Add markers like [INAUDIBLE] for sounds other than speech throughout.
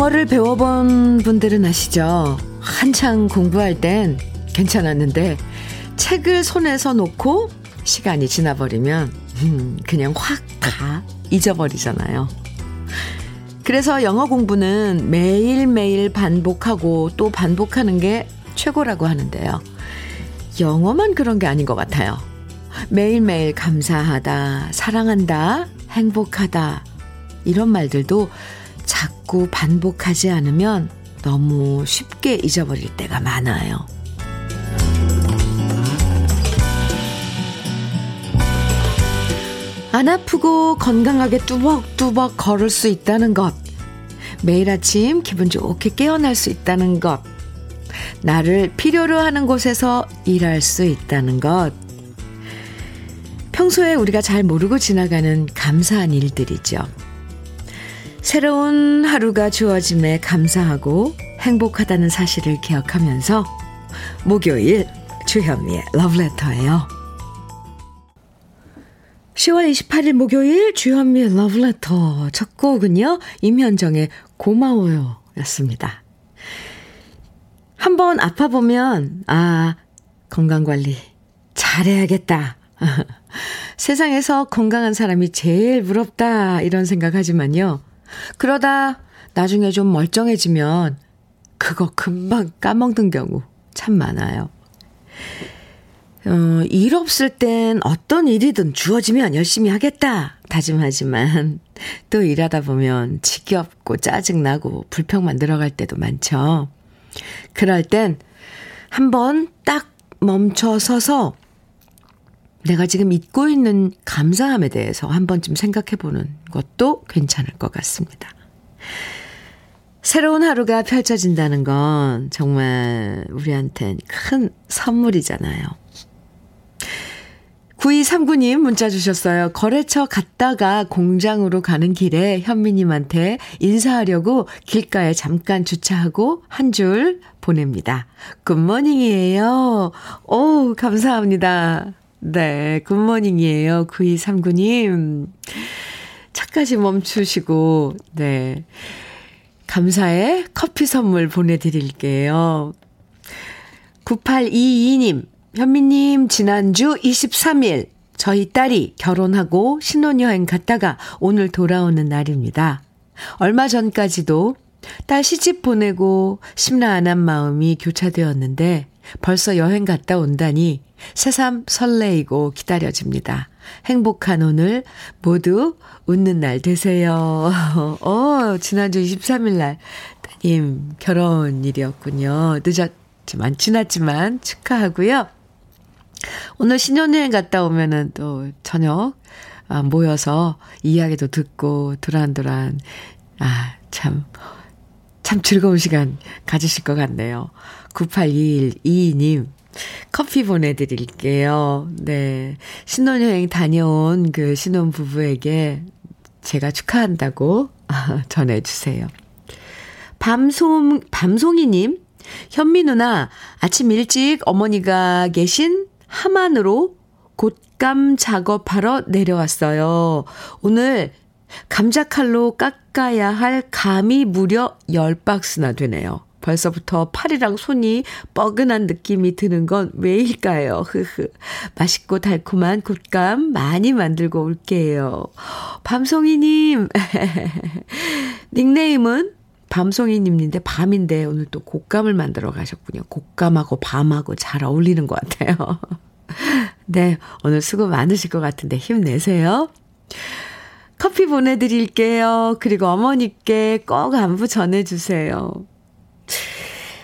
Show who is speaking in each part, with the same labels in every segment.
Speaker 1: 영어를 배워본 분들은 아시죠? 한창 공부할 땐 괜찮았는데 책을 손에서 놓고 시간이 지나버리면 음, 그냥 확 다 잊어버리잖아요. 그래서 영어 공부는 매일매일 반복하고 또 반복하는 게 최고라고 하는데요. 영어만 그런 게 아닌 것 같아요. 매일매일 감사하다, 사랑한다, 행복하다, 이런 말들도 자꾸 반복하지 않으면 너무 쉽게 잊어버릴 때가 많아요. 안 아프고 건강하게 뚜벅뚜벅 걸을 수 있다는 것. 매일 아침 기분 좋게 깨어날 수 있다는 것. 나를 필요로 하는 곳에서 일할 수 있다는 것. 평소에 우리가 잘 모르고 지나가는 감사한 일들이죠. 새로운 하루가 주어짐에 감사하고 행복하다는 사실을 기억하면서 목요일 주현미의 러브레터예요. 10월 28일 목요일 주현미의 러브레터 첫 곡은요. 임현정의 고마워요 였습니다. 한번 아파보면 아 건강관리 잘해야겠다. [LAUGHS] 세상에서 건강한 사람이 제일 부럽다 이런 생각하지만요. 그러다 나중에 좀 멀쩡해지면 그거 금방 까먹는 경우 참 많아요. 어, 일 없을 땐 어떤 일이든 주어지면 열심히 하겠다 다짐하지만 또 일하다 보면 지겹고 짜증나고 불평만 늘어갈 때도 많죠. 그럴 땐 한번 딱 멈춰 서서 내가 지금 잊고 있는 감사함에 대해서 한 번쯤 생각해 보는 것도 괜찮을 것 같습니다. 새로운 하루가 펼쳐진다는 건 정말 우리한텐 큰 선물이잖아요. 9239님 문자 주셨어요. 거래처 갔다가 공장으로 가는 길에 현미님한테 인사하려고 길가에 잠깐 주차하고 한 줄 보냅니다. 굿모닝이에요. 오, 감사합니다. 네, 굿모닝이에요. 9239님. 차까지 멈추시고, 네. 감사의 커피 선물 보내드릴게요. 9822님, 현미님, 지난주 23일, 저희 딸이 결혼하고 신혼여행 갔다가 오늘 돌아오는 날입니다. 얼마 전까지도 딸 시집 보내고 심란한 마음이 교차되었는데 벌써 여행 갔다 온다니 새삼 설레이고 기다려집니다. 행복한 오늘 모두 웃는 날 되세요. [LAUGHS] 어, 지난주 23일 날 따님 결혼일이었군요. 늦었지만 지났지만 축하하고요. 오늘 신혼여행 갔다 오면은 또 저녁 아, 모여서 이야기도 듣고 도란도란 아, 참, 참 즐거운 시간 가지실 것 같네요. 982122님, 커피 보내드릴게요. 네. 신혼여행 다녀온 그 신혼부부에게 제가 축하한다고 [LAUGHS] 전해주세요. 밤송, 밤송이님, 현미 누나, 아침 일찍 어머니가 계신 함안으로 곶감 작업하러 내려왔어요. 오늘 감자칼로 깎아야 할 감이 무려 10박스나 되네요. 벌써부터 팔이랑 손이 뻐근한 느낌이 드는 건 왜일까요? 흐흐. 맛있고 달콤한 곶감 많이 만들고 올게요. 밤송이님. [LAUGHS] 닉네임은 밤송이님인데 밤인데 오늘 또 곶감을 만들어 가셨군요. 곶감하고 밤하고 잘 어울리는 것 같아요. [LAUGHS] 네, 오늘 수고 많으실 것 같은데 힘내세요. 커피 보내드릴게요. 그리고 어머니께 꼭 안부 전해주세요.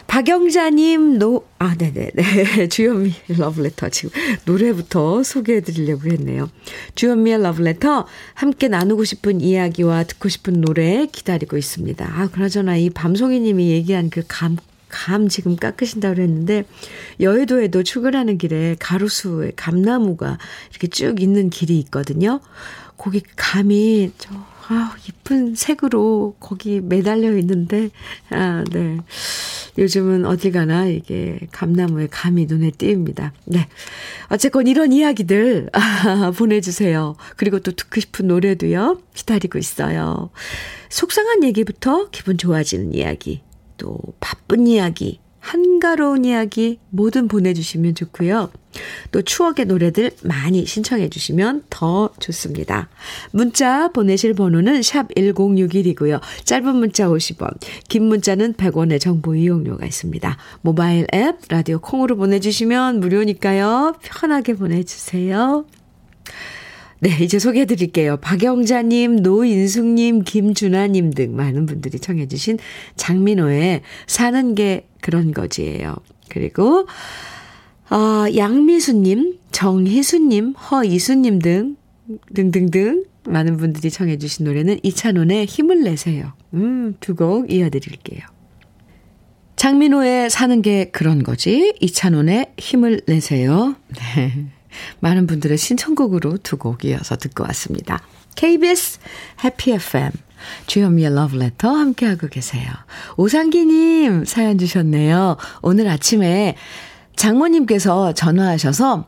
Speaker 1: 박영자님, 노, 아, 네네네. [LAUGHS] 주현미 러브레터. 지금 노래부터 소개해 드리려고 했네요. 주현미의 러브레터. 함께 나누고 싶은 이야기와 듣고 싶은 노래 기다리고 있습니다. 아, 그나저나 이 밤송이님이 얘기한 그 감, 감 지금 깎으신다고 그랬는데, 여의도에도 출근하는 길에 가로수에 감나무가 이렇게 쭉 있는 길이 있거든요. 거기 감이 저, 아, 이쁜 색으로 거기 매달려 있는데, 아, 네. 요즘은 어딜 가나 이게 감나무에 감이 눈에 띄입니다. 네. 어쨌건 이런 이야기들 아, 보내주세요. 그리고 또 듣고 싶은 노래도요. 기다리고 있어요. 속상한 얘기부터 기분 좋아지는 이야기, 또 바쁜 이야기, 한가로운 이야기 뭐든 보내주시면 좋고요. 또 추억의 노래들 많이 신청해 주시면 더 좋습니다. 문자 보내실 번호는 샵 1061이고요. 짧은 문자 50원, 긴 문자는 100원의 정보 이용료가 있습니다. 모바일 앱, 라디오 콩으로 보내주시면 무료니까요. 편하게 보내주세요. 네, 이제 소개해 드릴게요. 박영자님, 노인숙님, 김준아님 등 많은 분들이 청해주신 장민호의 사는 게 그런 거지예요. 그리고, 어, 양미수님, 정희수님, 허이수님 등, 등등등 많은 분들이 청해 주신 노래는 이찬원의 힘을 내세요. 음, 두 곡 이어드릴게요. 장민호의 사는 게 그런 거지. 이찬원의 힘을 내세요. [LAUGHS] 네. 많은 분들의 신청곡으로 두 곡 이어서 듣고 왔습니다. KBS 해피 FM 주현미의 러브레터 함께하고 계세요. 오상기님 사연 주셨네요. 오늘 아침에 장모님께서 전화하셔서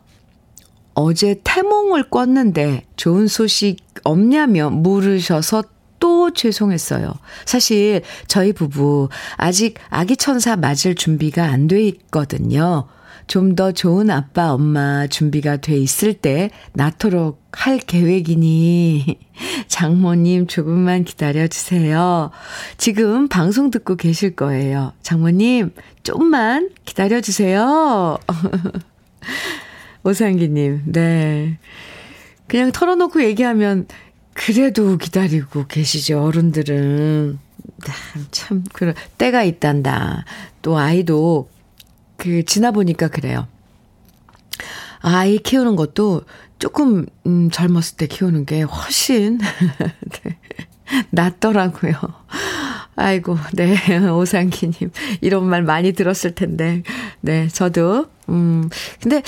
Speaker 1: 어제 태몽을 꿨는데 좋은 소식 없냐며 물으셔서 또 죄송했어요. 사실 저희 부부 아직 아기 천사 맞을 준비가 안 돼 있거든요. 좀 더 좋은 아빠, 엄마 준비가 돼 있을 때 낳도록 할 계획이니 [LAUGHS] 장모님 조금만 기다려 주세요. 지금 방송 듣고 계실 거예요. 장모님 좀만 기다려 주세요. [LAUGHS] 오상기님, 네. 그냥 털어놓고 얘기하면 그래도 기다리고 계시죠, 어른들은. 참, 그래, 때가 있단다. 또 아이도 그 지나 보니까 그래요. 아이 키우는 것도 조금 음 젊었을 때 키우는 게 훨씬 [LAUGHS] 네, 낫더라고요. 아이고, 네, 오상기님. 이런 말 많이 들었을 텐데. 네, 저도, 음, 근데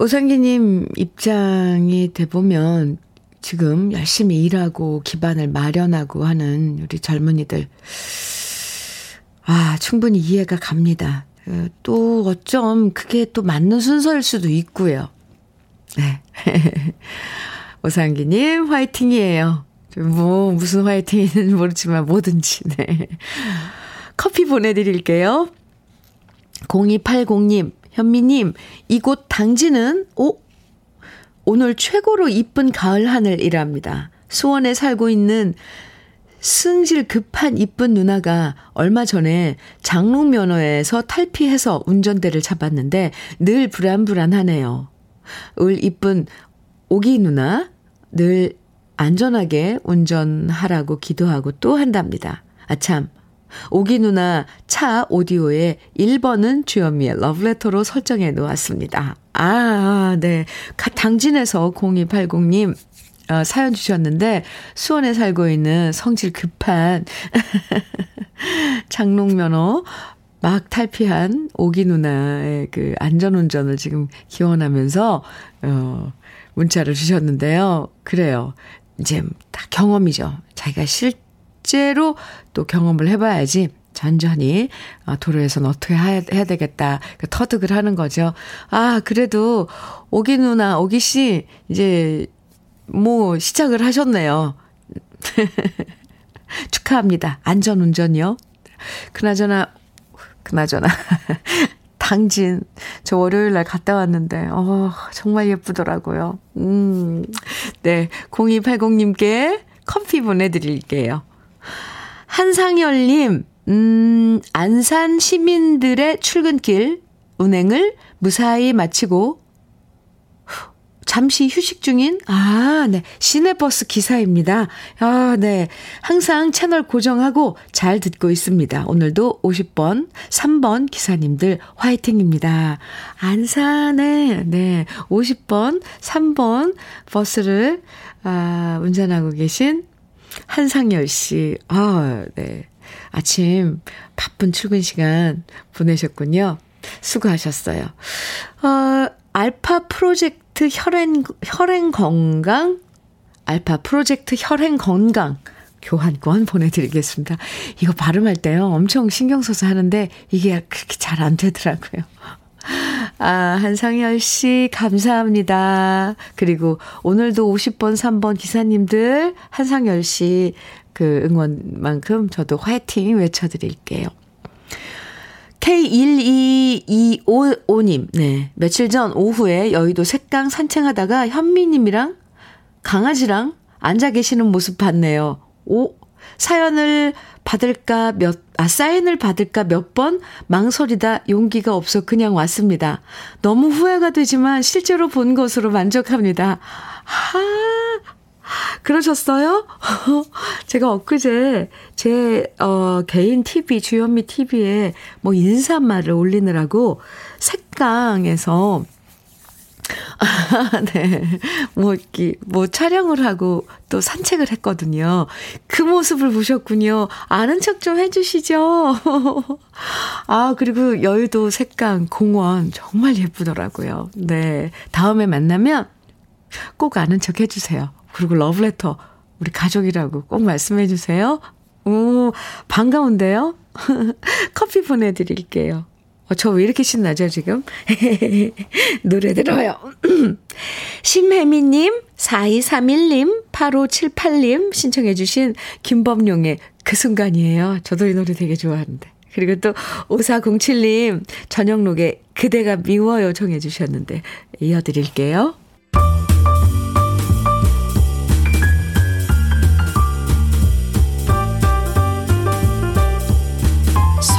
Speaker 1: 오상기님 입장이 돼보면 지금 열심히 일하고 기반을 마련하고 하는 우리 젊은이들. 아, 충분히 이해가 갑니다. 어, 또 어쩜 그게 또 맞는 순서일 수도 있고요. 네. [LAUGHS] 오상기님, 화이팅이에요. 뭐, 무슨 화이팅인지 모르지만 뭐든지, 네. 커피 보내드릴게요. 0280님, 현미님, 이곳 당진은, 오, 오늘 최고로 이쁜 가을 하늘이랍니다. 수원에 살고 있는 승질 급한 이쁜 누나가 얼마 전에 장롱 면허에서 탈피해서 운전대를 잡았는데 늘 불안불안하네요. 울 이쁜 오기 누나 늘 안전하게 운전하라고 기도하고 또 한답니다. 아참, 오기 누나 차 오디오에 1번은 주현미의 러브레터로 설정해 놓았습니다. 아, 네. 당진에서 0280님 어, 사연 주셨는데 수원에 살고 있는 성질 급한 [LAUGHS] 장롱면허 막 탈피한 오기 누나의 그 안전운전을 지금 기원하면서 어 문자를 주셨는데요. 그래요. 이제 다 경험이죠. 자기가 실제로 또 경험을 해봐야지 잔잔히 어, 도로에서는 어떻게 해야 되겠다. 그 터득을 하는 거죠. 아, 그래도 오기 누나, 오기 씨, 이제 뭐, 시작을 하셨네요. [LAUGHS] 축하합니다. 안전 운전이요. 그나저나, 그나저나. [LAUGHS] 당진, 저 월요일 날 갔다 왔는데, 어, 정말 예쁘더라고요. 음, 네. 0280 님께 커피 보내 드릴게요. 한상열 님, 음, 안산 시민들의 출근길 운행을 무사히 마치고 잠시 휴식 중인, 아, 네. 시내버스 기사입니다. 아, 네. 항상 채널 고정하고 잘 듣고 있습니다. 오늘도 50번, 3번 기사님들 화이팅입니다. 안산에, 네. 50번, 3번 버스를, 아, 운전하고 계신 한상열 씨. 아, 네. 아침 바쁜 출근 시간 보내셨군요. 수고하셨어요. 어, 알파 프로젝트 프로젝트 혈행, 혈행 건강, 알파 프로젝트 혈행 건강, 교환권 보내드리겠습니다. 이거 발음할 때요. 엄청 신경 써서 하는데 이게 그렇게 잘 안 되더라고요. 아, 한상열 씨, 감사합니다. 그리고 오늘도 50번, 3번 기사님들, 한상열 씨, 그 응원만큼 저도 화이팅 외쳐드릴게요. K12255님, 네. 며칠 전 오후에 여의도 색강 산책하다가 현미님이랑 강아지랑 앉아 계시는 모습 봤네요. 오, 사연을 받을까 몇, 아, 사인을 받을까 몇 번 망설이다 용기가 없어 그냥 왔습니다. 너무 후회가 되지만 실제로 본 것으로 만족합니다. 하, 그러셨어요? [LAUGHS] 제가 엊그제 제, 어, 개인 TV, 주현미 TV에 뭐 인사말을 올리느라고 색강에서 아, [LAUGHS] 네. 뭐, 이렇게, 뭐, 촬영을 하고 또 산책을 했거든요. 그 모습을 보셨군요. 아는 척 좀 해주시죠. [LAUGHS] 아, 그리고 여의도 색강 공원 정말 예쁘더라고요. 네. 다음에 만나면 꼭 아는 척 해주세요. 그리고 러브레터, 우리 가족이라고 꼭 말씀해 주세요. 오, 반가운데요? [LAUGHS] 커피 보내드릴게요. 어, 저 왜 이렇게 신나죠, 지금? [LAUGHS] 노래 들어요. [CLEARS THROAT] 심혜미님, 4231님, 8578님 신청해주신 김범용의 그 순간이에요. 저도 이 노래 되게 좋아하는데. 그리고 또 5407님, 저녁록에 그대가 미워요 정해주셨는데, 이어드릴게요.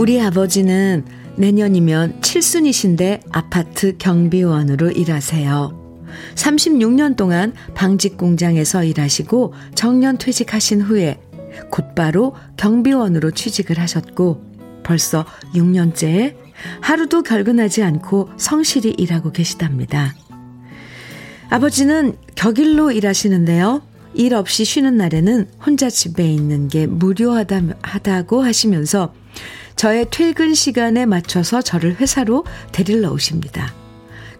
Speaker 1: 우리 아버지는 내년이면 칠순이신데 아파트 경비원으로 일하세요. 36년 동안 방직 공장에서 일하시고 정년 퇴직하신 후에 곧바로 경비원으로 취직을 하셨고 벌써 6년째 하루도 결근하지 않고 성실히 일하고 계시답니다. 아버지는 격일로 일하시는데요. 일 없이 쉬는 날에는 혼자 집에 있는 게 무료하다고 하시면서 저의 퇴근 시간에 맞춰서 저를 회사로 데리러 오십니다.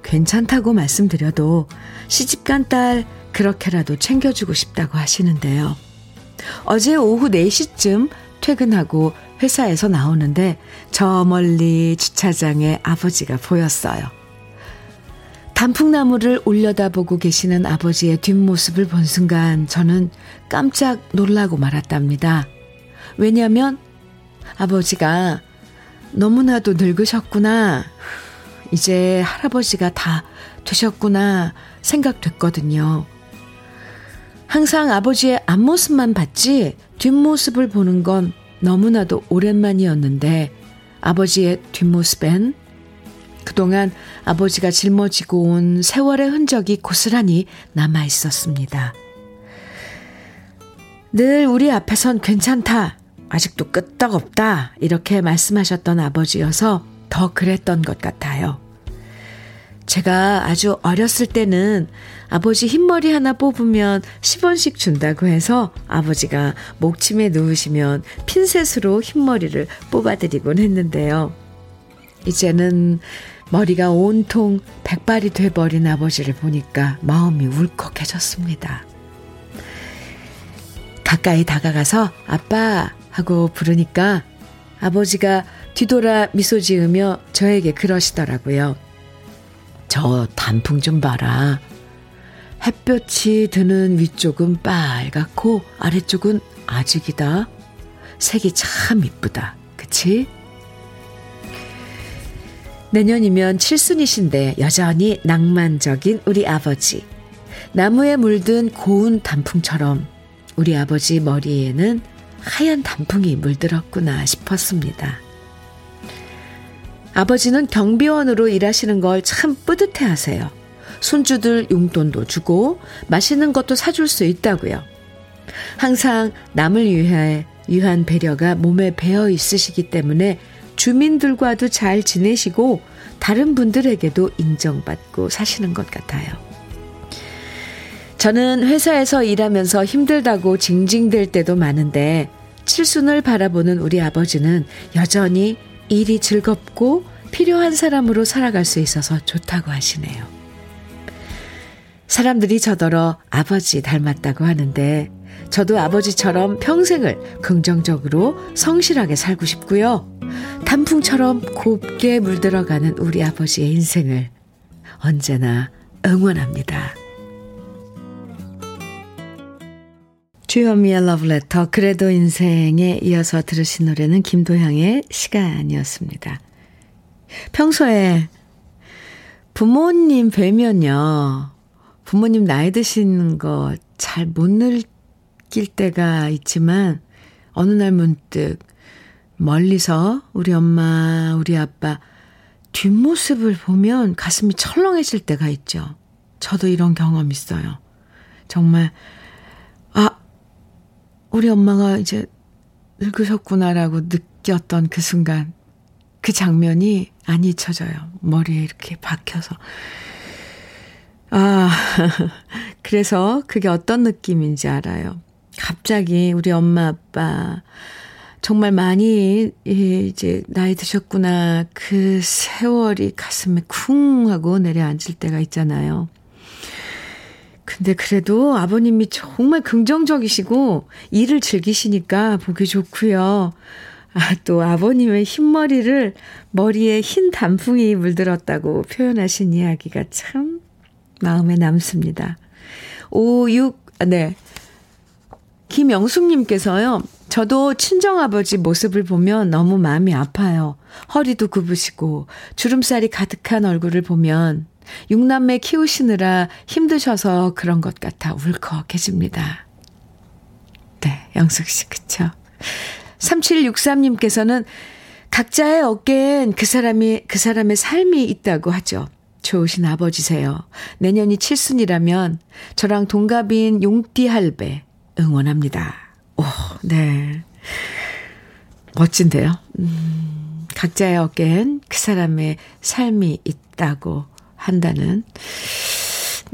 Speaker 1: 괜찮다고 말씀드려도 시집간 딸 그렇게라도 챙겨주고 싶다고 하시는데요. 어제 오후 4시쯤 퇴근하고 회사에서 나오는데 저 멀리 주차장에 아버지가 보였어요. 단풍나무를 올려다보고 계시는 아버지의 뒷모습을 본 순간 저는 깜짝 놀라고 말았답니다. 왜냐하면 아버지가 너무나도 늙으셨구나. 이제 할아버지가 다 되셨구나 생각됐거든요. 항상 아버지의 앞모습만 봤지 뒷모습을 보는 건 너무나도 오랜만이었는데 아버지의 뒷모습엔 그동안 아버지가 짊어지고 온 세월의 흔적이 고스란히 남아 있었습니다. 늘 우리 앞에선 괜찮다. 아직도 끄떡없다. 이렇게 말씀하셨던 아버지여서 더 그랬던 것 같아요. 제가 아주 어렸을 때는 아버지 흰머리 하나 뽑으면 10원씩 준다고 해서 아버지가 목침에 누우시면 핀셋으로 흰머리를 뽑아드리곤 했는데요. 이제는 머리가 온통 백발이 돼버린 아버지를 보니까 마음이 울컥해졌습니다. 가까이 다가가서 아빠 하고 부르니까 아버지가 뒤돌아 미소 지으며 저에게 그러시더라고요. 저 단풍 좀 봐라. 햇볕이 드는 위쪽은 빨갛고 아래쪽은 아직이다. 색이 참 이쁘다. 그치? 내년이면 칠순이신데 여전히 낭만적인 우리 아버지. 나무에 물든 고운 단풍처럼 우리 아버지 머리에는 하얀 단풍이 물들었구나 싶었습니다. 아버지는 경비원으로 일하시는 걸 참 뿌듯해 하세요. 손주들 용돈도 주고 맛있는 것도 사줄 수 있다고요. 항상 남을 위해 위한 배려가 몸에 배어 있으시기 때문에 주민들과도 잘 지내시고 다른 분들에게도 인정받고 사시는 것 같아요. 저는 회사에서 일하면서 힘들다고 징징댈 때도 많은데 칠순을 바라보는 우리 아버지는 여전히 일이 즐겁고 필요한 사람으로 살아갈 수 있어서 좋다고 하시네요. 사람들이 저더러 아버지 닮았다고 하는데 저도 아버지처럼 평생을 긍정적으로 성실하게 살고 싶고요. 단풍처럼 곱게 물들어가는 우리 아버지의 인생을 언제나 응원합니다. 주현미의 러브레터 그래도 인생에 이어서 들으신 노래는 김도향의 시간이었습니다. 평소에 부모님 뵈면요. 부모님 나이 드신 거 잘 못 느낄 때가 있지만 어느 날 문득 멀리서 우리 엄마, 우리 아빠 뒷모습을 보면 가슴이 철렁해질 때가 있죠. 저도 이런 경험 있어요. 정말, 아, 우리 엄마가 이제 늙으셨구나라고 느꼈던 그 순간, 그 장면이 안 잊혀져요. 머리에 이렇게 박혀서. 아, [LAUGHS] 그래서 그게 어떤 느낌인지 알아요. 갑자기 우리 엄마, 아빠, 정말 많이 이제 나이 드셨구나. 그 세월이 가슴에 쿵 하고 내려앉을 때가 있잖아요. 근데 그래도 아버님이 정말 긍정적이시고 일을 즐기시니까 보기 좋고요. 아, 또 아버님의 흰머리를 머리에 흰 단풍이 물들었다고 표현하신 이야기가 참 마음에 남습니다. 56, 네. 김영숙님께서요, 저도 친정아버지 모습을 보면 너무 마음이 아파요. 허리도 굽으시고, 주름살이 가득한 얼굴을 보면, 육남매 키우시느라 힘드셔서 그런 것 같아 울컥해집니다. 네, 영숙 씨, 그쵸? 3763님께서는 각자의 어깨엔 그 사람이, 그 사람의 삶이 있다고 하죠. 좋으신 아버지세요. 내년이 칠순이라면 저랑 동갑인 용띠 할배 응원합니다. 오, 네. 멋진데요. 음, 각자의 어깨엔 그 사람의 삶이 있다고 한다는,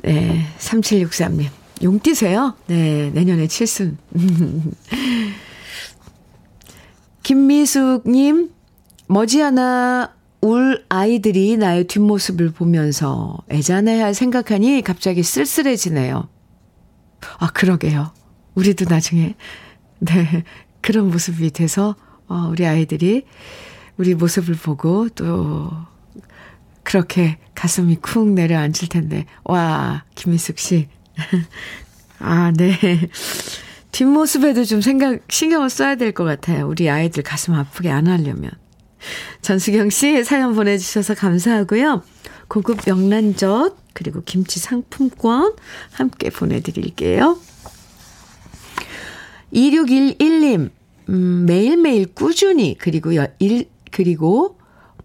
Speaker 1: 네, 3763님. 용띠세요? 네, 내년에 칠순. [LAUGHS] 김미숙님, 머지않아 울 아이들이 나의 뒷모습을 보면서 애잔해야 생각하니 갑자기 쓸쓸해지네요. 아, 그러게요. 우리도 나중에, 네, 그런 모습이 돼서, 어, 우리 아이들이 우리 모습을 보고 또, 그렇게 가슴이 쿵 내려앉을 텐데. 와, 김미숙 씨. [LAUGHS] 아, 네. 뒷모습에도 좀 생각, 신경을 써야 될 것 같아요. 우리 아이들 가슴 아프게 안 하려면. 전수경 씨 사연 보내주셔서 감사하고요. 고급 명란젓, 그리고 김치 상품권 함께 보내드릴게요. 2611님, 음, 매일매일 꾸준히, 그리고 일, 그리고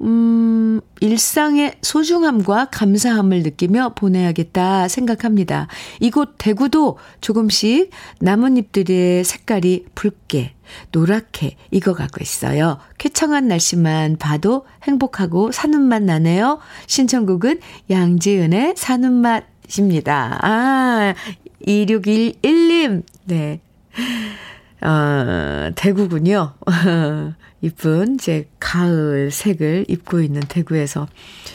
Speaker 1: 음, 일상의 소중함과 감사함을 느끼며 보내야겠다 생각합니다. 이곳 대구도 조금씩 나뭇잎들의 색깔이 붉게, 노랗게 익어가고 있어요. 쾌청한 날씨만 봐도 행복하고 사는 맛 나네요. 신청곡은 양지은의 사는 맛입니다. 아, 2611님. 네. 어, 대구군요. [LAUGHS] 이쁜 제 가을 색을 입고 있는 대구에서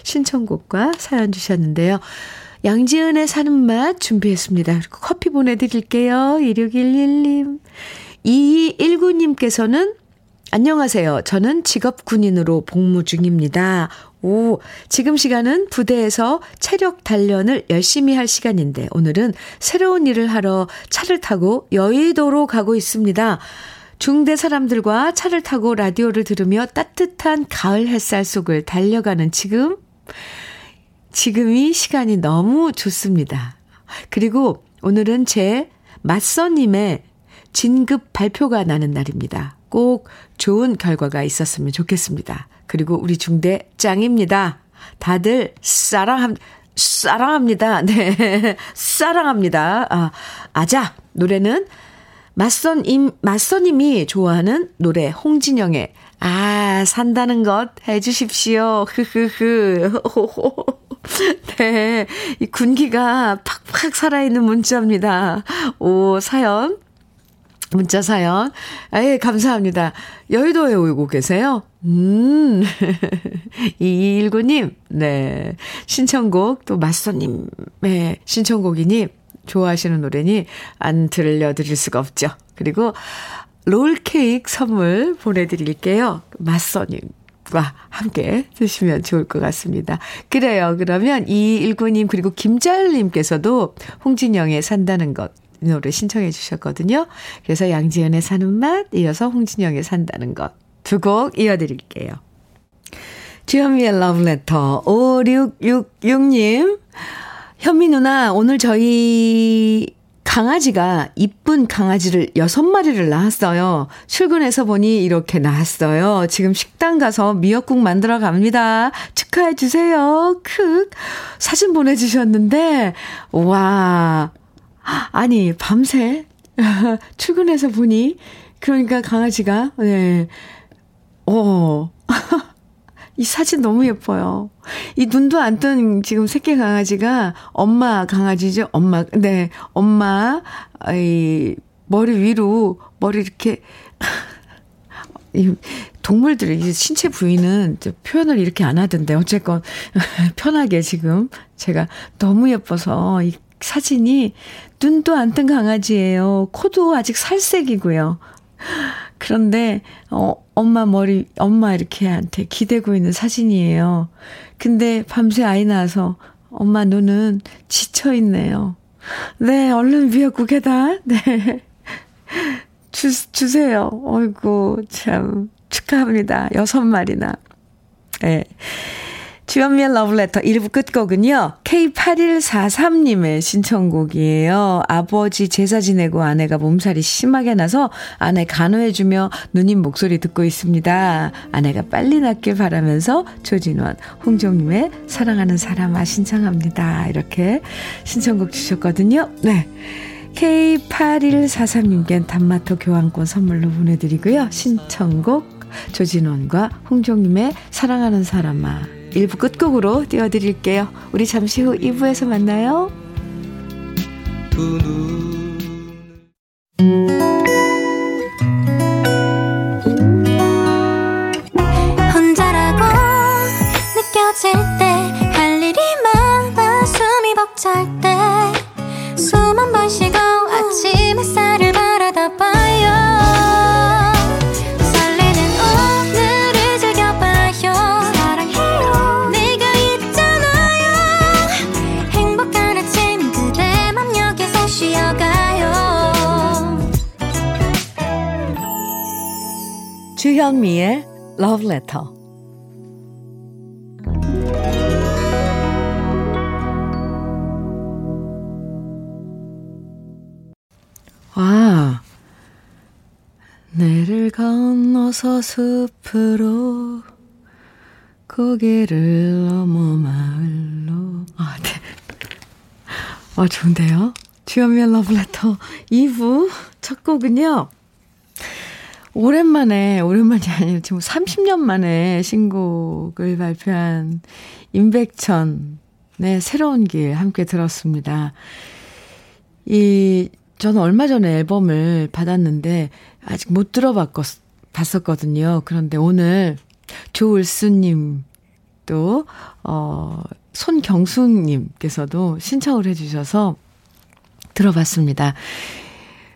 Speaker 1: 신청곡과 사연 주셨는데요. 양지은의 사는 맛 준비했습니다. 그리고 커피 보내드릴게요. 2611님. 2219님께서는 안녕하세요. 저는 직업 군인으로 복무 중입니다. 오, 지금 시간은 부대에서 체력 단련을 열심히 할 시간인데 오늘은 새로운 일을 하러 차를 타고 여의도로 가고 있습니다. 중대 사람들과 차를 타고 라디오를 들으며 따뜻한 가을 햇살 속을 달려가는 지금, 지금이 시간이 너무 좋습니다. 그리고 오늘은 제 맞선님의 진급 발표가 나는 날입니다. 꼭 좋은 결과가 있었으면 좋겠습니다. 그리고 우리 중대 짱입니다. 다들 사랑합, 사랑합니다. [LAUGHS] 네. 사랑합니다. 아, 아자. 노래는 맞선임, 맞선님이 좋아하는 노래, 홍진영의 아, 산다는 것 해주십시오. 흐흐흐. 네. 이 군기가 팍팍 살아있는 문자입니다. 오, 사연. 문자 사연. 아, 예, 감사합니다. 여의도에 오고 계세요? 음. [LAUGHS] 2219님, 네. 신청곡, 또 맞서님의 신청곡이니, 좋아하시는 노래니, 안 들려드릴 수가 없죠. 그리고, 롤케이크 선물 보내드릴게요. 맞서님 과 함께 드시면 좋을 것 같습니다. 그래요. 그러면 2219님, 그리고 김자율님께서도 홍진영의 산다는 것, 노래 신청해 주셨거든요. 그래서 양지연의 사는 맛, 이어서 홍진영의 산다는 것. 두 곡 이어드릴게요. 주현미의 러브레터 5666님. 현미 누나, 오늘 저희 강아지가 이쁜 강아지를 여섯 마리를 낳았어요. 출근해서 보니 이렇게 낳았어요. 지금 식당 가서 미역국 만들어 갑니다. 축하해 주세요. 크. 사진 보내주셨는데, 와. 아니, 밤새 [LAUGHS] 출근해서 보니, 그러니까 강아지가, 네. 어. [LAUGHS] 이 사진 너무 예뻐요. 이 눈도 안 뜬 지금 새끼 강아지가 엄마 강아지죠? 엄마, 네. 엄마, 이, 머리 위로, 머리 이렇게, [LAUGHS] 이 동물들의 신체 부위는 표현을 이렇게 안 하던데, 어쨌건, [LAUGHS] 편하게 지금 제가 너무 예뻐서 이 사진이 눈도 안 뜬 강아지예요. 코도 아직 살색이고요. 그런데, 어, 엄마 머리, 엄마 이렇게한테 기대고 있는 사진이에요. 근데 밤새 아이 낳아서 엄마 눈은 지쳐 있네요. 네, 얼른 미역국에다, [LAUGHS] 네. 주, 주세요. 어이구, 참, 축하합니다. 여섯 마리나. 네. 주연미의 러브레터 1부 끝곡은요. K8143님의 신청곡이에요. 아버지 제사 지내고 아내가 몸살이 심하게 나서 아내 간호해주며 누님 목소리 듣고 있습니다. 아내가 빨리 낫길 바라면서 조진원, 홍종님의 사랑하는 사람아 신청합니다. 이렇게 신청곡 주셨거든요. 네. K8143님께 단마토 교환권 선물로 보내드리고요. 신청곡 조진원과 홍종님의 사랑하는 사람아 1부 끝곡으로 띄워드릴게요. 우리 잠시 후 2부에서 만나요. 혼자라고 느껴질 때 할 일이 많아 숨이 벅찰 때 주현미의 Love Letter. 와, 내를 건너서 숲으로 고개를 넘어 마을로. 아, 네. 아, 좋은데요? 주현미의 Love Letter 2부 첫 곡은요. 오랜만에, 오랜만이 아니고 지금 30년 만에 신곡을 발표한 임백천의 새로운 길 함께 들었습니다. 이, 저는 얼마 전에 앨범을 받았는데 아직 못 들어봤었거든요. 그런데 오늘 조을수님 또, 어, 손경숙님께서도 신청을 해주셔서 들어봤습니다.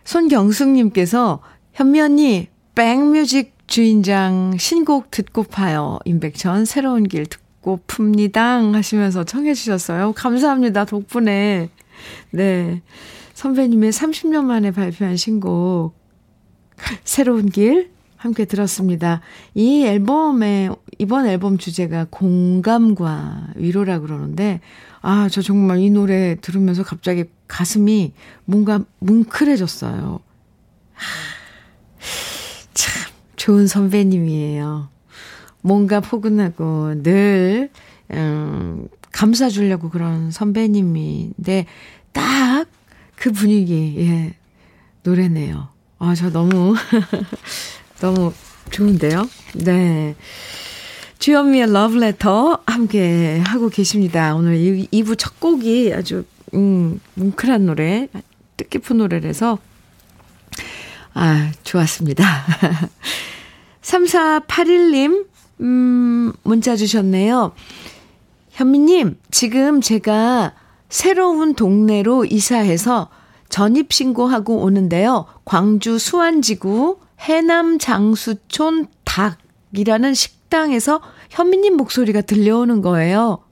Speaker 1: 손경숙님께서 현미 언니 백뮤직 주인장 신곡 듣고 파요. 임백천 새로운 길 듣고 풉니다. 하시면서 청해 주셨어요. 감사합니다. 덕분에. 네. 선배님의 30년 만에 발표한 신곡 새로운 길 함께 들었습니다. 이 앨범의 이번 앨범 주제가 공감과 위로라 그러는데 아, 저 정말 이 노래 들으면서 갑자기 가슴이 뭔가 뭉클해졌어요. 좋은 선배님이에요. 뭔가 포근하고 늘, 음, 감싸주려고 그런 선배님인데, 딱 그 분위기, 예, 노래네요. 아, 저 너무, [LAUGHS] 너무 좋은데요? 네. 주현미의 러브레터 함께 하고 계십니다. 오늘 2부 첫 곡이 아주, 음, 뭉클한 노래, 뜻깊은 노래라서, 아, 좋았습니다. [LAUGHS] 3481님, 음, 문자 주셨네요. 현미님, 지금 제가 새로운 동네로 이사해서 전입신고하고 오는데요. 광주 수안지구 해남 장수촌 닭이라는 식당에서 현미님 목소리가 들려오는 거예요.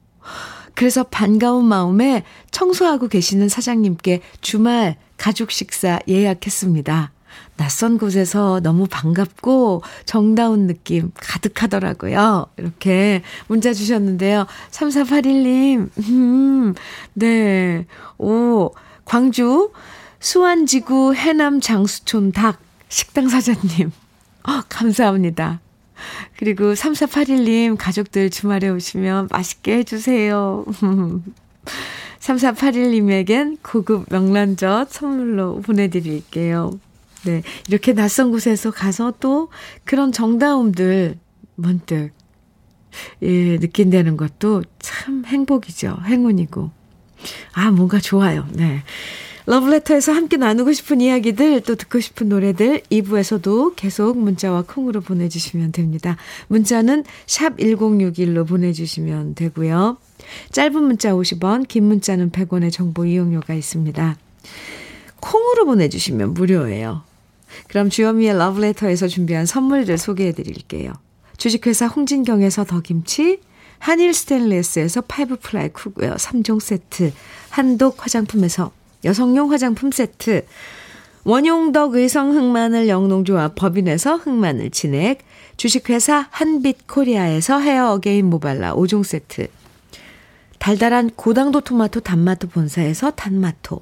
Speaker 1: 그래서 반가운 마음에 청소하고 계시는 사장님께 주말 가족 식사 예약했습니다. 낯선 곳에서 너무 반갑고 정다운 느낌 가득하더라고요. 이렇게 문자 주셨는데요. 3481님, 음, 네. 오, 광주 수안지구 해남 장수촌 닭 식당 사장님. 어, 감사합니다. 그리고 3481님 가족들 주말에 오시면 맛있게 해주세요. [LAUGHS] 3481님에겐 고급 명란젓 선물로 보내드릴게요. 네. 이렇게 낯선 곳에서 가서 또 그런 정다움들 문득, 예, 느낀다는 것도 참 행복이죠. 행운이고. 아, 뭔가 좋아요. 네. 러브레터에서 함께 나누고 싶은 이야기들, 또 듣고 싶은 노래들, 2부에서도 계속 문자와 콩으로 보내주시면 됩니다. 문자는 샵 1061로 보내주시면 되고요. 짧은 문자 50원, 긴 문자는 100원의 정보 이용료가 있습니다. 콩으로 보내주시면 무료예요. 그럼 주현미의 러브레터에서 준비한 선물들 소개해 드릴게요. 주식회사 홍진경에서 더김치, 한일 스테인레스에서 five ply 쿠고요. 3종 세트, 한독 화장품에서 여성용 화장품 세트, 원용덕 의성 흑마늘 영농조합 법인에서 흑마늘 진액, 주식회사 한빛코리아에서 Hair Again 모발라 5종 세트, 달달한 고당도 토마토 단마토 본사에서 단마토,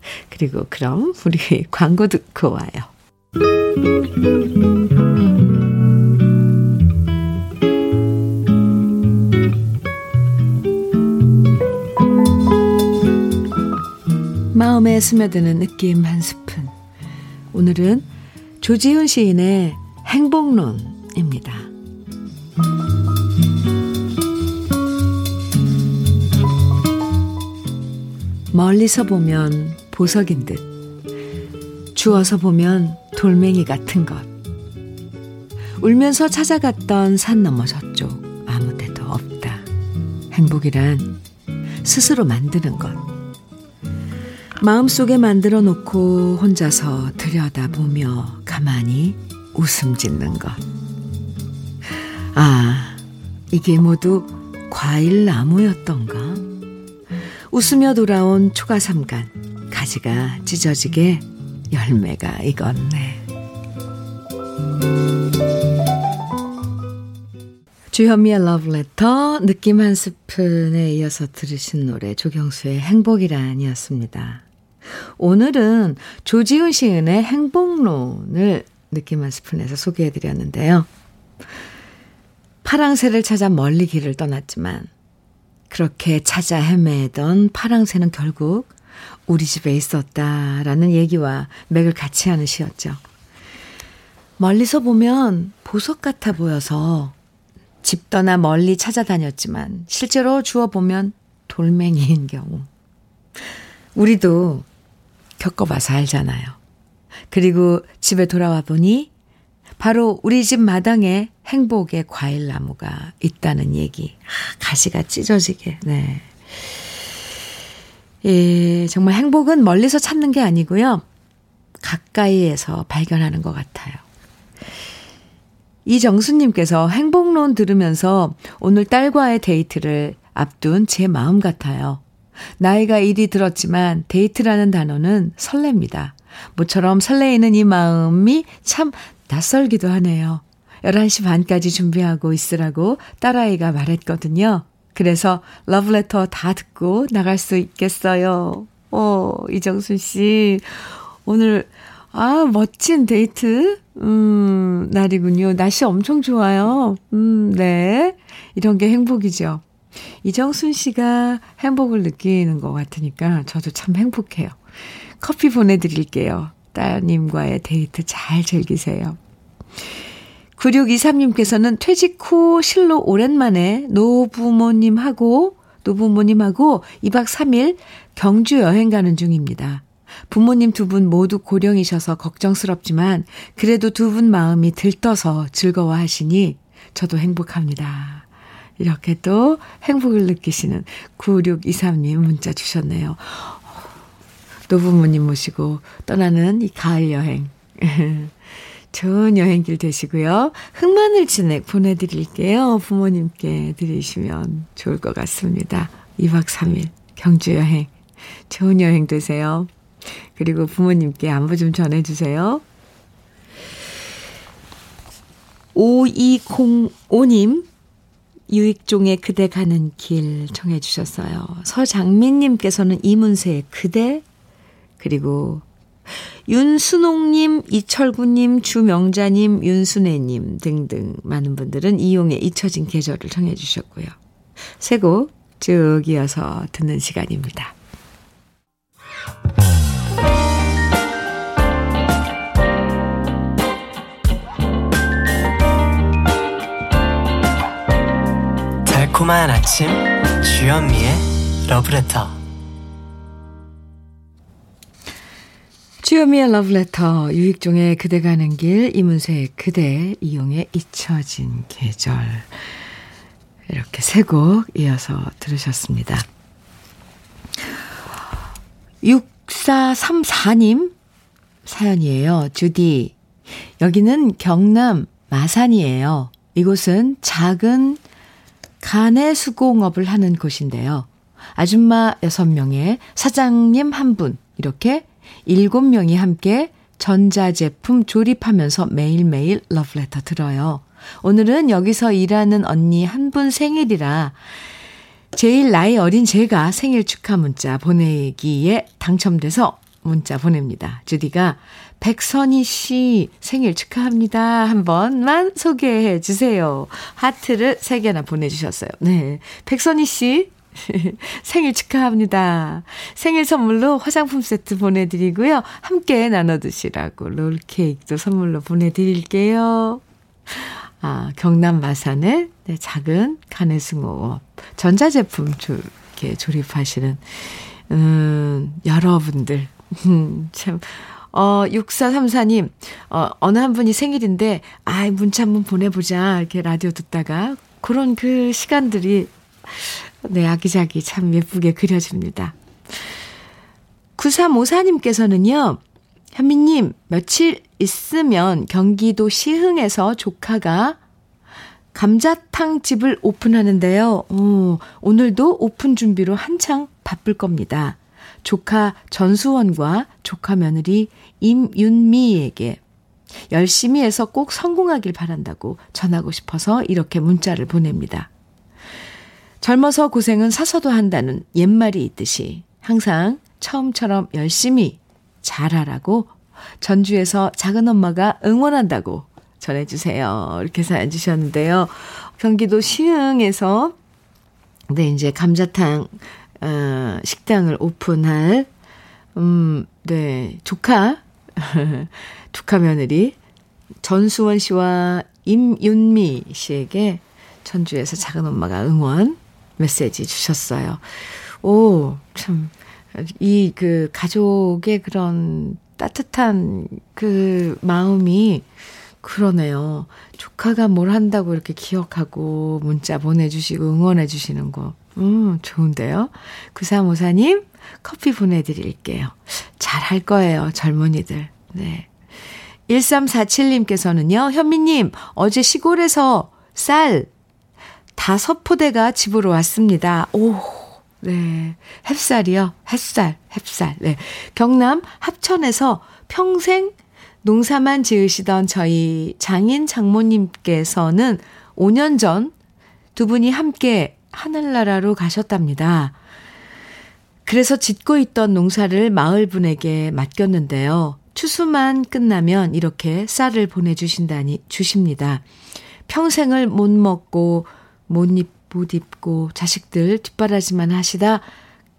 Speaker 1: [LAUGHS] 그리고 그럼 우리 [LAUGHS] 광고 듣고 와요. 마음에 스며드는 느낌 한 스푼. 오늘은 조지훈 시인의 행복론입니다. 멀리서 보면 보석인 듯, 주워서 보면 돌멩이 같은 것. 울면서 찾아갔던 산 너머 저쪽 아무 데도 없다. 행복이란 스스로 만드는 것. 마음속에 만들어 놓고 혼자서 들여다보며 가만히 웃음 짓는 것. 아, 이게 모두 과일 나무였던가? 웃으며 돌아온 초가삼간, 가지가 찢어지게 열매가 익었네. 주현미의 러브레터 느낌 한 스푼에 이어서 들으신 노래 조경수의 행복이란이었습니다. 오늘은 조지훈 시인의 행복론을 느낌 한 스푼에서 소개해드렸는데요. 파랑새를 찾아 멀리 길을 떠났지만 그렇게 찾아 헤매던 파랑새는 결국 우리 집에 있었다라는 얘기와 맥을 같이 하는 시였죠. 멀리서 보면 보석 같아 보여서 집 떠나 멀리 찾아다녔지만 실제로 주워 보면 돌멩이인 경우. 우리도 겪어봐서 알잖아요. 그리고 집에 돌아와 보니 바로 우리 집 마당에 행복의 과일 나무가 있다는 얘기. 아, 가시가 찢어지게, 네. 예, 정말 행복은 멀리서 찾는 게 아니고요. 가까이에서 발견하는 것 같아요. 이정순님께서 행복론 들으면서 오늘 딸과의 데이트를 앞둔 제 마음 같아요. 나이가 이리 들었지만 데이트라는 단어는 설렙니다. 모처럼 설레이는 이 마음이 참 낯설기도 하네요. 11시 반까지 준비하고 있으라고 딸아이가 말했거든요. 그래서 러브레터 다 듣고 나갈 수 있겠어요. 어, 이정순 씨. 오늘, 아, 멋진 데이트, 음, 날이군요. 날씨 엄청 좋아요. 음, 네. 이런 게 행복이죠. 이정순 씨가 행복을 느끼는 것 같으니까 저도 참 행복해요. 커피 보내드릴게요. 따님과의 데이트 잘 즐기세요. 9623님께서는 퇴직 후 실로 오랜만에 노부모님하고, 노부모님하고 2박 3일 경주 여행 가는 중입니다. 부모님 두 분 모두 고령이셔서 걱정스럽지만 그래도 두 분 마음이 들떠서 즐거워하시니 저도 행복합니다. 이렇게 또 행복을 느끼시는 9623님 문자 주셨네요. 노부모님 모시고 떠나는 이 가을 여행. [LAUGHS] 좋은 여행길 되시고요. 흑마늘 진액 보내드릴게요. 부모님께 드리시면 좋을 것 같습니다. 2박 3일 경주 여행. 좋은 여행 되세요. 그리고 부모님께 안부 좀 전해주세요. 5205님, 유익종의 그대 가는 길 청해 주셨어요. 서장민님께서는 이문세의 그대, 그리고 윤순옥님, 이철구님, 주명자님, 윤순애님 등등 많은 분들은 이용의 잊혀진 계절을 청해 주셨고요. 세곡쭉 이어서 듣는 시간입니다.
Speaker 2: 달콤한 아침 주현미의 러브레터
Speaker 1: 주요미의 러브레터, 유익종의 그대 가는 길, 이문세의 그대, 이용의 잊혀진 계절. 이렇게 세 곡 이어서 들으셨습니다. 6434님 사연이에요. 주디. 여기는 경남 마산이에요. 이곳은 작은 간의 수공업을 하는 곳인데요. 아줌마 6명에 사장님 한 분, 이렇게 7명이 함께 전자제품 조립하면서 매일매일 러브레터 들어요. 오늘은 여기서 일하는 언니 한 분 생일이라 제일 나이 어린 제가 생일 축하 문자 보내기에 당첨돼서 문자 보냅니다. 주디가 백선희 씨 생일 축하합니다. 한 번만 소개해 주세요. 하트를 3개나 보내주셨어요. 네. 백선희 씨 [LAUGHS] 생일 축하합니다. 생일 선물로 화장품 세트 보내드리고요. 함께 나눠 드시라고 롤케이크도 선물로 보내드릴게요. 아, 경남 마산의 네, 작은 가네숭어업 전자제품 조, 이렇게 조립하시는 음, 여러분들 음, [LAUGHS] 참 어, 6434님, 어, 어느 한 분이 생일인데, 아, 문자 한번 보내보자. 이렇게 라디오 듣다가, 그런 그 시간들이 네, 아기자기 참 예쁘게 그려집니다. 9354님께서는요, 현미님, 며칠 있으면 경기도 시흥에서 조카가 감자탕 집을 오픈하는데요. 오, 오늘도 오픈 준비로 한창 바쁠 겁니다. 조카 전수원과 조카 며느리 임윤미에게 열심히 해서 꼭 성공하길 바란다고 전하고 싶어서 이렇게 문자를 보냅니다. 젊어서 고생은 사서도 한다는 옛말이 있듯이 항상 처음처럼 열심히 잘하라고 전주에서 작은 엄마가 응원한다고 전해주세요. 이렇게 사연 주셨는데요. 경기도 시흥에서 네, 이제 감자탕, 어, 식당을 오픈할, 음, 네, 조카, [LAUGHS] 조카 며느리 전수원 씨와 임윤미 씨에게 전주에서 작은 엄마가 응원 메시지 주셨어요. 오, 참, 이 그 가족의 그런 따뜻한 그 마음이 그러네요. 조카가 뭘 한다고 이렇게 기억하고 문자 보내주시고 응원해주시는 거. 음, 좋은데요? 9354님, 커피 보내드릴게요. 잘 할 거예요, 젊은이들. 네. 1347님께서는요, 현미님, 어제 시골에서 쌀 다섯 포대가 집으로 왔습니다. 오, 네. 햇살이요. 햇살, 햇살. 네. 경남 합천에서 평생 농사만 지으시던 저희 장인 장모님께서는 5년 전 두 분이 함께 하늘나라로 가셨답니다. 그래서 짓고 있던 농사를 마을 분에게 맡겼는데요. 추수만 끝나면 이렇게 쌀을 보내주신다니 주십니다. 평생을 못 먹고 못 입, 못 입고 자식들 뒷바라지만 하시다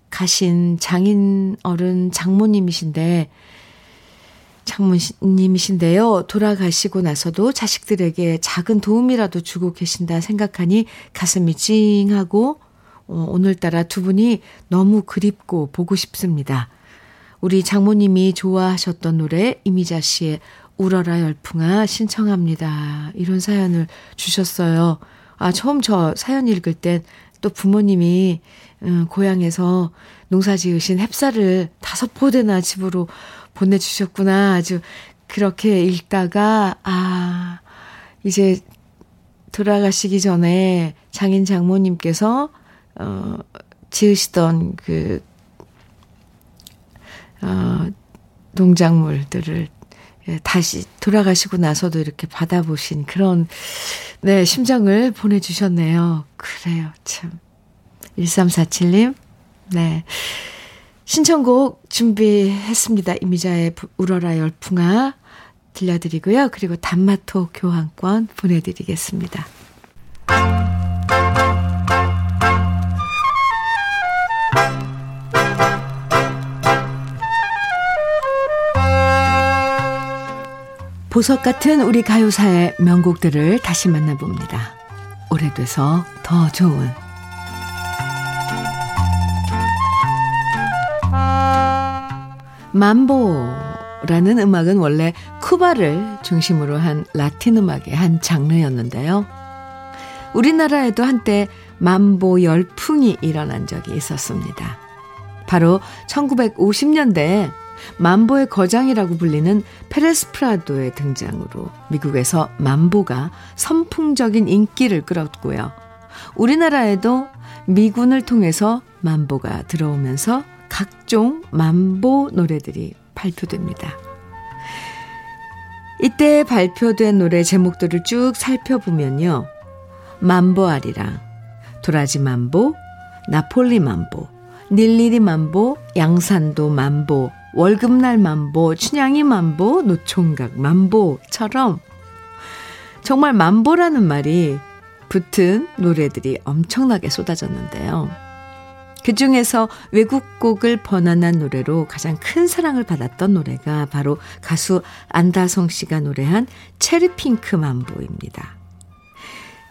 Speaker 1: 가신 장인 어른 장모님이신데 장모님이신데요. 돌아가시고 나서도 자식들에게 작은 도움이라도 주고 계신다 생각하니 가슴이 찡하고 어, 오늘따라 두 분이 너무 그립고 보고 싶습니다. 우리 장모님이 좋아하셨던 노래 이미자 씨의 울어라 열풍아 신청합니다. 이런 사연을 주셨어요. 아, 처음 저 사연 읽을 땐 또 부모님이 음, 고향에서 농사 지으신 햅쌀을 다섯 포대나 집으로 보내주셨구나. 아주 그렇게 읽다가, 아, 이제 돌아가시기 전에 장인 장모님께서, 어, 지으시던 그, 어, 농작물들을 예, 다시 돌아가시고 나서도 이렇게 받아보신 그런, 네, 심정을 보내주셨네요. 그래요, 참. 1347님, 네. 신청곡 준비했습니다. 이미자의 울어라 열풍아 들려드리고요. 그리고 단마토 교환권 보내드리겠습니다. 보석 같은 우리 가요사의 명곡들을 다시 만나봅니다. 오래돼서 더 좋은 만보라는 음악은 원래 쿠바를 중심으로 한 라틴 음악의 한 장르였는데요. 우리나라에도 한때 만보 열풍이 일어난 적이 있었습니다. 바로 1950년대에 만보의 거장이라고 불리는 페레스 프라도의 등장으로 미국에서 만보가 선풍적인 인기를 끌었고요. 우리나라에도 미군을 통해서 만보가 들어오면서 각종 만보 노래들이 발표됩니다. 이때 발표된 노래 제목들을 쭉 살펴보면요. 만보아리랑, 도라지 만보, 나폴리 만보, 닐리리 만보, 양산도 만보, 월급날 만보, 춘향이 만보, 노총각 만보처럼 정말 만보라는 말이 붙은 노래들이 엄청나게 쏟아졌는데요. 그 중에서 외국곡을 번안한 노래로 가장 큰 사랑을 받았던 노래가 바로 가수 안다성 씨가 노래한 체리핑크 만보입니다.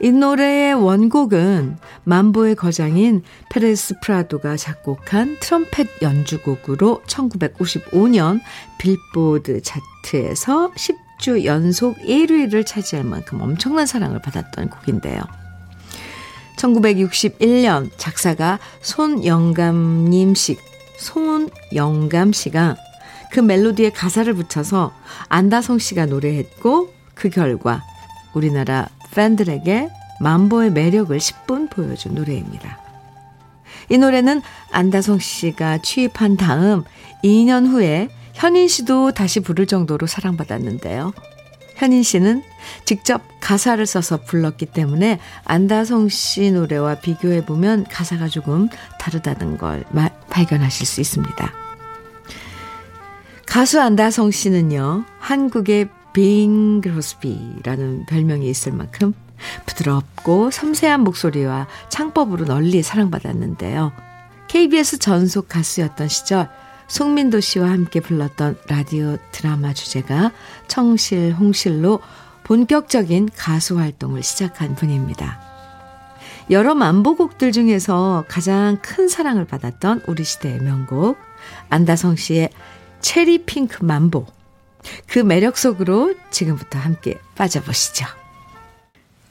Speaker 1: 이 노래의 원곡은 맘보의 거장인 페레스 프라도가 작곡한 트럼펫 연주곡으로 1955년 빌보드 차트에서 10주 연속 1위를 차지할 만큼 엄청난 사랑을 받았던 곡인데요. 1961년 작사가 손영감님 씨, 손영감 씨가 그 멜로디에 가사를 붙여서 안다성 씨가 노래했고 그 결과 우리나라 팬들에게 만보의 매력을 10분 보여준 노래입니다. 이 노래는 안다성 씨가 취입한 다음 2년 후에 현인 씨도 다시 부를 정도로 사랑받았는데요. 현인 씨는 직접 가사를 써서 불렀기 때문에 안다성 씨 노래와 비교해 보면 가사가 조금 다르다는 걸 마, 발견하실 수 있습니다. 가수 안다성 씨는요, 한국의 빙 그로스비라는 별명이 있을 만큼 부드럽고 섬세한 목소리와 창법으로 널리 사랑받았는데요. KBS 전속 가수였던 시절 송민도 씨와 함께 불렀던 라디오 드라마 주제가 청실, 홍실로 본격적인 가수 활동을 시작한 분입니다. 여러 만보곡들 중에서 가장 큰 사랑을 받았던 우리 시대의 명곡 안다성 씨의 체리 핑크 만보 그 매력 속으로 지금부터 함께 빠져보시죠.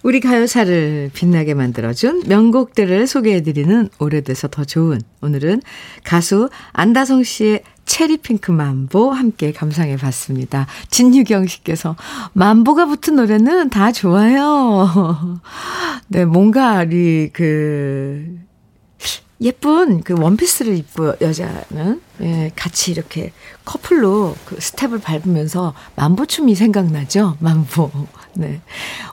Speaker 1: 우리 가요사를 빛나게 만들어준 명곡들을 소개해드리는 오래돼서 더 좋은 오늘은 가수 안다성 씨의 체리핑크 만보 함께 감상해 봤습니다. 진유경 씨께서 만보가 붙은 노래는 다 좋아요. [LAUGHS] 네, 뭔가 우리 그 예쁜 그 원피스를 입고 여자는 예, 같이 이렇게 커플로 그 스텝을 밟으면서 만보춤이 생각나죠? 만보. [LAUGHS] 네.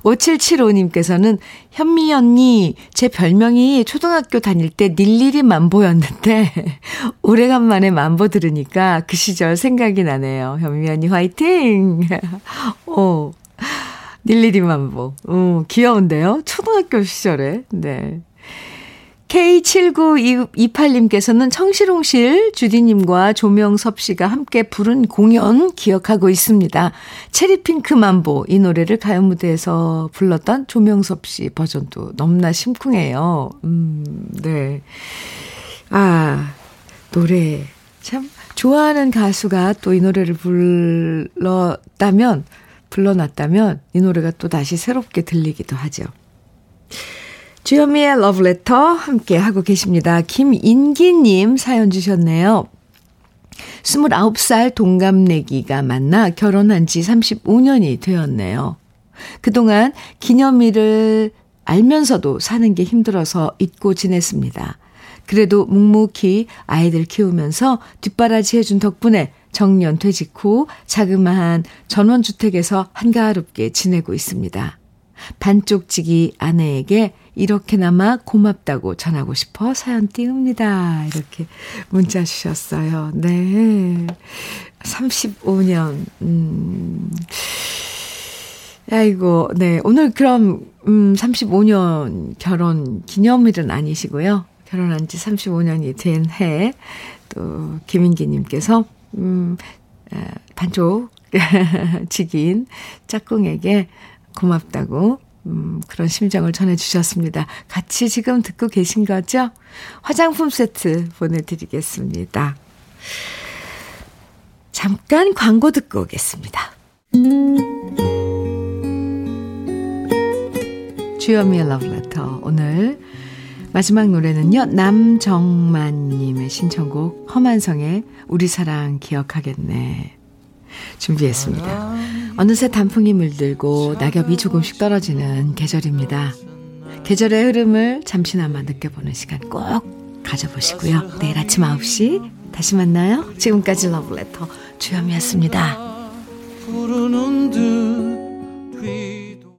Speaker 1: 5775님께서는 현미 언니, 제 별명이 초등학교 다닐 때 닐리리 만보였는데, [LAUGHS] 오래간만에 만보 들으니까 그 시절 생각이 나네요. 현미 언니 화이팅! [LAUGHS] 오, 닐리리 만보. 음, 귀여운데요? 초등학교 시절에. 네. K7928님께서는 청실홍실 주디님과 조명섭 씨가 함께 부른 공연 기억하고 있습니다. 체리핑크 만보 이 노래를 가요 무대에서 불렀던 조명섭 씨 버전도 너무나 심쿵해요. 음, 네. 아, 노래 참 좋아하는 가수가 또 이 노래를 불렀다면 불러놨다면 이 노래가 또 다시 새롭게 들리기도 하죠. 주현미의 러브레터 함께 하고 계십니다. 김인기님 사연 주셨네요. 29살 동갑내기가 만나 결혼한 지 35년이 되었네요. 그동안 기념일을 알면서도 사는 게 힘들어서 잊고 지냈습니다. 그래도 묵묵히 아이들 키우면서 뒷바라지 해준 덕분에 정년 퇴직 후 자그마한 전원주택에서 한가롭게 지내고 있습니다. 반쪽지기 아내에게 이렇게나마 고맙다고 전하고 싶어 사연 띄웁니다. 이렇게 문자 주셨어요. 네. 35년, 음. 아이고, 네. 오늘 그럼, 음, 35년 결혼 기념일은 아니시고요. 결혼한 지 35년이 된 해, 또, 김인기님께서, 음, 반쪽 [LAUGHS] 직인 짝꿍에게 고맙다고 음, 그런 심정을 전해주셨습니다. 같이 지금 듣고 계신 거죠? 화장품 세트 보내드리겠습니다. 잠깐 광고 듣고 오겠습니다. 주여미의 러브레터. 오늘 마지막 노래는요, 남정만님의 신청곡, 허만성의 우리 사랑 기억하겠네. 준비했습니다. 어느새 단풍이 물들고 낙엽이 조금씩 떨어지는 계절입니다. 계절의 흐름을 잠시나마 느껴보는 시간 꼭 가져보시고요. 내일 아침 9시 다시 만나요. 지금까지 러브레터 주현미였습니다.